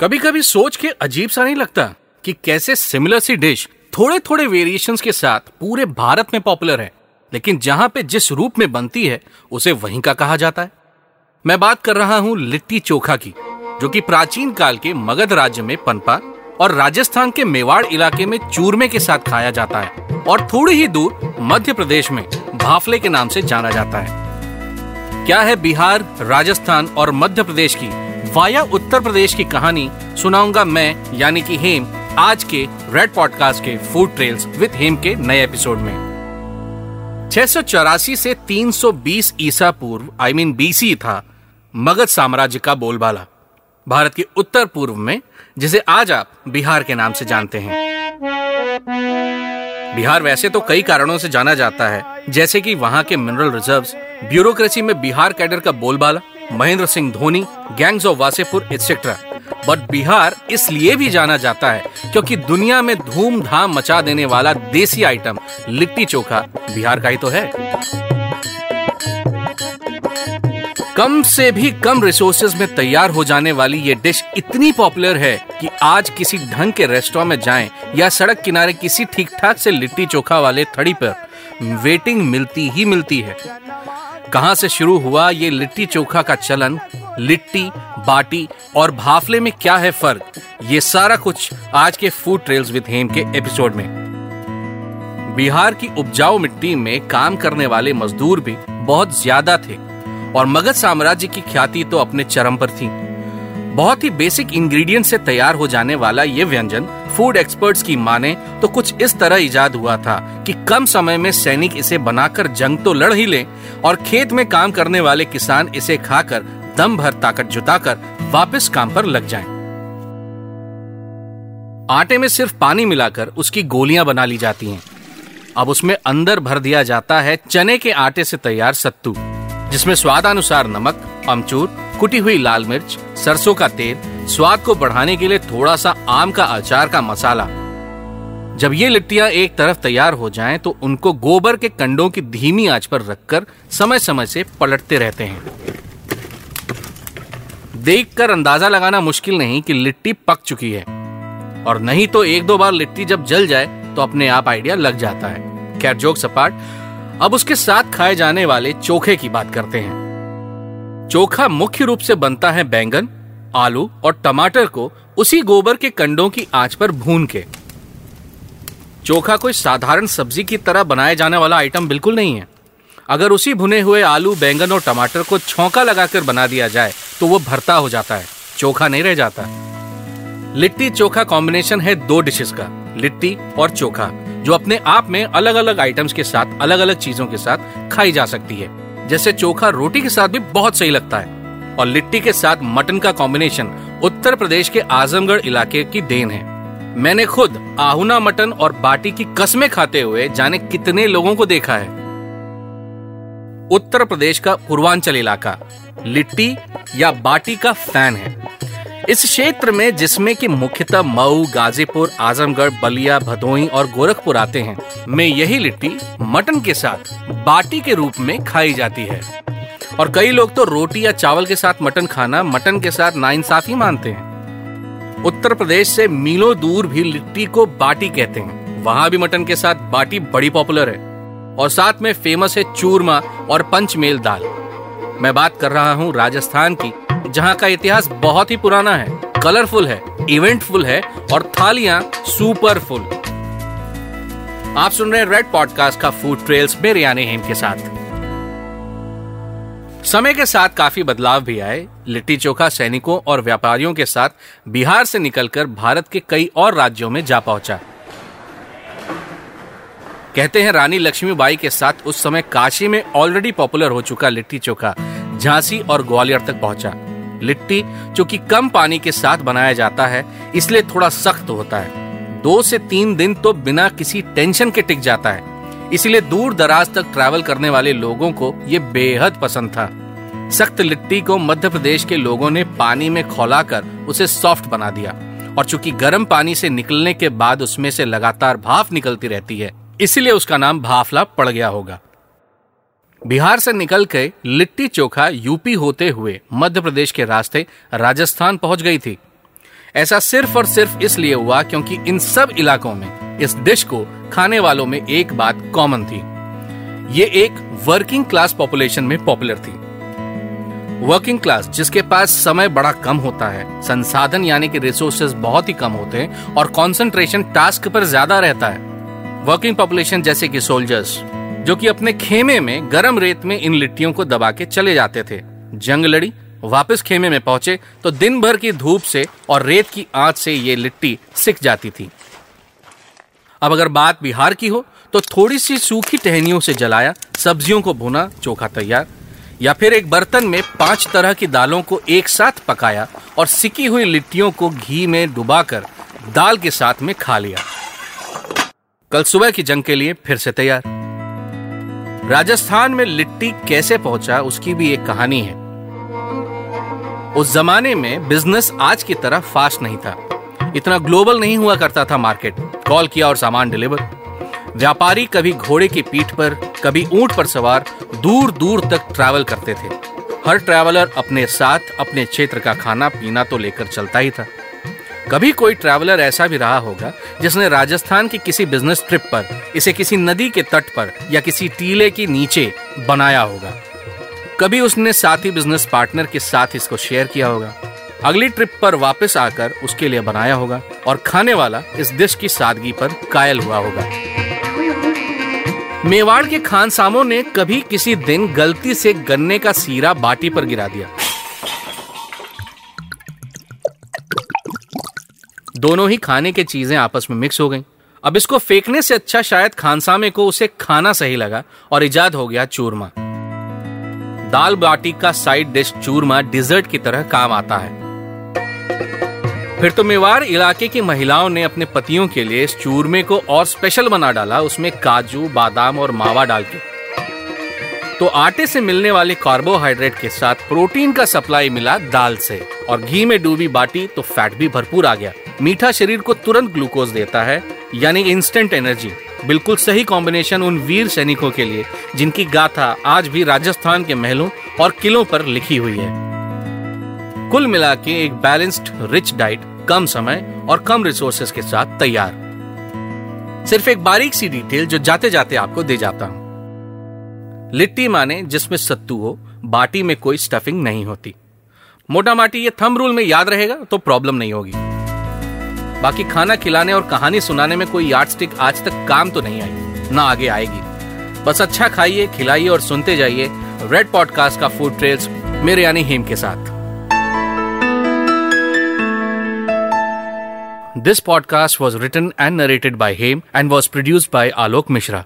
कभी कभी सोच के अजीब सा नहीं लगता कि कैसे सिमिलर सी डिश थोड़े थोड़े वेरिएशंस के साथ पूरे भारत में पॉपुलर है, लेकिन जहाँ पे जिस रूप में बनती है, उसे वहीं का कहा जाता है। मैं बात कर रहा हूँ लिट्टी चोखा की, जो कि प्राचीन काल के मगध राज्य में पनपा और राजस्थान के मेवाड़ इलाके में चूरमे के साथ खाया जाता है और थोड़ी ही दूर मध्य प्रदेश में भाफले के नाम से जाना जाता है। क्या है बिहार, राजस्थान और मध्य प्रदेश की वाया उत्तर प्रदेश की कहानी सुनाऊँगा मैं यानी कि हेम आज के रेड पॉडकास्ट के फ़ूड ट्रेल्स विद हेम के नए एपिसोड में। छह से 320 ईसा पूर्व आई मीन बीसी था मगध साम्राज्य का बोलबाला। भारत के उत्तर पूर्व में जिसे आज आप बिहार के नाम से जानते हैं। बिहार वैसे तो कई कारणों से जाना जाता है जैसे कि वहाँ के मिनरल रिजर्व्स, ब्यूरोक्रेसी में बिहार कैडर का बोलबाला Mahendra Singh Dhoni gangs of Wasseypur etcetera but Bihar इसलिए भी जाना जाता है क्योंकि दुनिया में धूमधाम मचा देने वाला देसी आइटम लिट्टी चोखा बिहार का ही तो है। कम से भी कम रिसोर्सेज में तैयार हो जाने वाली ये डिश इतनी पॉपुलर है कि आज किसी ढंग के रेस्टोरेंट में जाएँ या सड़क किनारे किसी ठीक ठाक से लिट्टी चोखा वाले थड़ी पर वेटिंग मिलती ही मिलती है। कहाँ से शुरू हुआ ये लिट्टी चोखा का चलन, लिट्टी, बाटी और भाफले में क्या है फ़र्क? ये सारा कुछ आज के फ़ूड ट्रेल्स विद हेम के एपिसोड में। बिहार की उपजाऊ मिट्टी में काम करने वाले मजदूर भी बहुत ज़्यादा थे और मगध साम्राज्य की ख्याति तो अपने चरम पर थी। बहुत ही बेसिक इंग्रेडिएंट से तैयार हो जाने वाला ये व्यंजन फ़ूड एक्सपर्ट्स की माने तो कुछ इस तरह इजाद हुआ था कि कम समय में सैनिक इसे बनाकर जंग तो लड़ ही ले और खेत में काम करने वाले किसान इसे खाकर दम भर ताकत जुटाकर वापस काम पर लग जाएँ। आटे में सिर्फ़ पानी मिलाकर उसकी गोलियाँ बना ली जाती हैं अब उसमें अंदर भर दिया जाता है चने के आटे से तैयार सत्तू, जिसमें स्वादानुसार नमक, अमचूर, कुटी हुई लाल मिर्च, सरसों का तेल स्वाद को बढ़ाने के लिए थोड़ा सा आम का अचार का मसाला। जब ये लिट्टियाँ एक तरफ़ तैयार हो जाएँ तो उनको गोबर के कंडों की धीमी आँच पर रखकर समय समय से पलटते रहते हैं। देखकर अंदाज़ा लगाना मुश्किल नहीं कि लिट्टी पक चुकी है। और नहीं तो एक दो बार लिट्टी जब जल जाए तो अपने आप आइडिया लग जाता है। खैर, जोक सपाट। अब उसके साथ खाए जाने वाले चोखे की बात करते हैं। चोखा मुख्य रूप से बनता है बैंगन आलू और टमाटर को उसी गोबर के कंडों की आँच पर भून के। चोखा कोई साधारण सब्ज़ी की तरह बनाए जाने वाला आइटम बिल्कुल नहीं है। अगर उसी भुने हुए आलू, बैंगन और टमाटर को छौंका लगाकर बना दिया जाए तो वो भरता हो जाता है, चोखा नहीं रह जाता। लिट्टी चोखा कॉम्बिनेशन है दो डिशेस का, लिट्टी और चोखा, जो अपने आप में अलग अलग आइटम्स के साथ अलग अलग चीज़ों के साथ खाई जा सकती है। जैसे चोखा रोटी के साथ भी बहुत सही लगता है। और लिट्टी के साथ मटन का कॉम्बिनेशन उत्तर प्रदेश के आजमगढ़ इलाके की देन है। मैंने खुद आहुना मटन और बाटी की कस्में खाते हुए जाने कितने लोगों को देखा है। उत्तर प्रदेश का पूर्वांचल इलाका, लिट्टी या बाटी का फ़ैन है। इस क्षेत्र में जिसमें कि मुख्यतः मऊ, गाजीपुर, आजमगढ़, बलिया, भदोही और गोरखपुर आते हैं, में यही लिट्टी मटन के साथ बाटी के रूप में खाई जाती है। और कई लोग तो रोटी या चावल के साथ मटन खाना मटन के साथ नाइंसाफी मानते हैं। उत्तर प्रदेश से मीलों दूर भी लिट्टी को बाटी कहते हैं। वहाँ भी मटन के साथ बाटी बड़ी पॉपुलर है। और साथ में फ़ेमस है चूरमा और पंचमेल दाल। मैं बात कर रहा हूँ राजस्थान की, जहाँ का इतिहास बहुत ही पुराना है। कलरफुल है, इवेंटफुल है और थालियाँ सुपरफुल। आप सुन रहे हैं रेड पॉडकास्ट का फ़ूड ट्रेल्स मेरे यानी हेम के साथ। समय के साथ काफ़ी बदलाव भी आए। लिट्टी चोखा सैनिकों और व्यापारियों के साथ बिहार से निकलकर भारत के कई और राज्यों में जा पहुँचा। कहते हैं, रानी लक्ष्मीबाई के साथ उस समय काशी में ऑलरेडी पॉपुलर हो चुका लिट्टी चोखा, झांसी और ग्वालियर तक पहुँचा। लिट्टी जो कि कम पानी के साथ बनाया जाता है, इसलिए थोड़ा सख्त होता है। दो से तीन दिन तो बिना किसी टेंशन के टिक जाता है। इसलिए दूर दराज तक ट्रैवल करने वाले लोगों को ये बेहद पसंद था। सख्त लिट्टी को मध्य प्रदेश के लोगों ने पानी में खोलाकर उसे सॉफ्ट बना दिया और चूँकि गर्म पानी से निकलने के बाद उसमें से लगातार भाफ निकलती रहती है, इसलिए उसका नाम भाफला पड़ गया होगा। बिहार से निकल के लिट्टी चोखा यूपी होते हुए मध्य प्रदेश के रास्ते राजस्थान पहुँच गई थी। ऐसा सिर्फ़ और सिर्फ़ इसलिए हुआ क्योंकि इन सब इलाकों में इस डिश को खाने वालों में एक बात कॉमन थी। ये एक वर्किंग क्लास पॉपुलेशन में पॉपुलर थी। वर्किंग क्लास जिसके पास समय बड़ा कम होता है, संसाधन यानी कि रिसोर्सेज बहुत ही कम होते हैं और कंसंट्रेशन टास्क पर ज़्यादा रहता है। वर्किंग पॉपुलेशन जैसे कि सोल्जर्स जो कि अपने खेमे में गर्म रेत में इन लिट्टियों को दबा के चले जाते थे। जंग लड़ी, वापस खेमे में पहुँचे तो दिन भर की धूप से और रेत की आँच से ये लिट्टी सिक जाती थी। अब अगर बात बिहार की हो तो थोड़ी सी सूखी टहनियों से जलाया, सब्जियों को भुना, चोखा तैयार। या फिर एक बर्तन में पाँच तरह की दालों को एक साथ पकाया और सिकी हुई लिट्टियों को घी में डुबाकर दाल के साथ में खा लिया। कल सुबह की जंग के लिए फिर से तैयार। राजस्थान में लिट्टी कैसे पहुँचा, उसकी भी एक कहानी है। उस जमाने में बिज़नेस आज की तरह फास्ट नहीं था। इतना ग्लोबल नहीं हुआ करता था मार्केट। कॉल किया और सामान डिलीवर। व्यापारी कभी घोड़े की पीठ पर, कभी ऊँट पर सवार दूर दूर तक ट्रैवल करते थे। हर ट्रैवलर अपने साथ, अपने क्षेत्र का खाना, पीना तो लेकर चलता ही था। कभी कोई ट्रैवलर ऐसा भी रहा होगा, जिसने राजस्थान की किसी बिज़नेस ट्रिप पर, इसे किसी नदी के तट पर, या किसी टीले के नीचे बनाया होगा। कभी उसने साथी बिज़नेस पार्टनर के साथ इसको शेयर किया होगा। अगली ट्रिप पर वापस आकर उसके लिए बनाया होगा और खाने वाला इस डिश की सादगी पर कायल हुआ होगा। मेवाड़ के खानसामों ने कभी किसी दिन गलती से गन्ने का सीरा बाटी पर गिरा दिया। दोनों ही खाने की चीज़ें आपस में मिक्स हो गईं। अब इसको फेंकने से अच्छा शायद खानसामे को उसे खाना सही लगा और इजाद हो गया चूरमा। दाल बाटी का साइड डिश चूरमा डिजर्ट की तरह काम आता है। फिर तो मेवाड़ इलाके की महिलाओं ने अपने पतियों के लिए इस चूरमे को और स्पेशल बना डाला, उसमें काजू, बादाम और मावा डाल के। तो आटे से मिलने वाले कार्बोहाइड्रेट के साथ प्रोटीन का सप्लाई मिला दाल से, और घी में डूबी बाटी तो फैट भी भरपूर आ गया। मीठा शरीर को तुरंत ग्लूकोज देता है, यानी इंस्टेंट एनर्जी बिल्कुल सही कॉम्बिनेशन उन वीर सैनिकों के लिए, जिनकी गाथा आज भी राजस्थान के महलों और किलों पर लिखी हुई है। कुल मिला के एक बैलेंस्ड रिच डाइट कम समय और कम रिसोर्सेस के साथ तैयार। सिर्फ़ एक बारीक सी डिटेल जो जाते जाते आपको दे जाता हूँ। लिट्टी माने जिसमें सत्तू हो, बाटी में कोई स्टफिंग नहीं होती। मोटा माटी ये थम रूल में याद रहेगा तो प्रॉब्लम नहीं होगी। बाकी खाना खिलाने और कहानी सुनाने में कोई यार्ड स्टिक आज तक काम तो नहीं आई, ना आगे आएगी। बस अच्छा खाइए, खिलाइए और सुनते जाइए रेड पॉडकास्ट का फ़ूड ट्रेल्स मेरे यानी हेम के साथ। This podcast was written and narrated by him and was produced by Alok Mishra.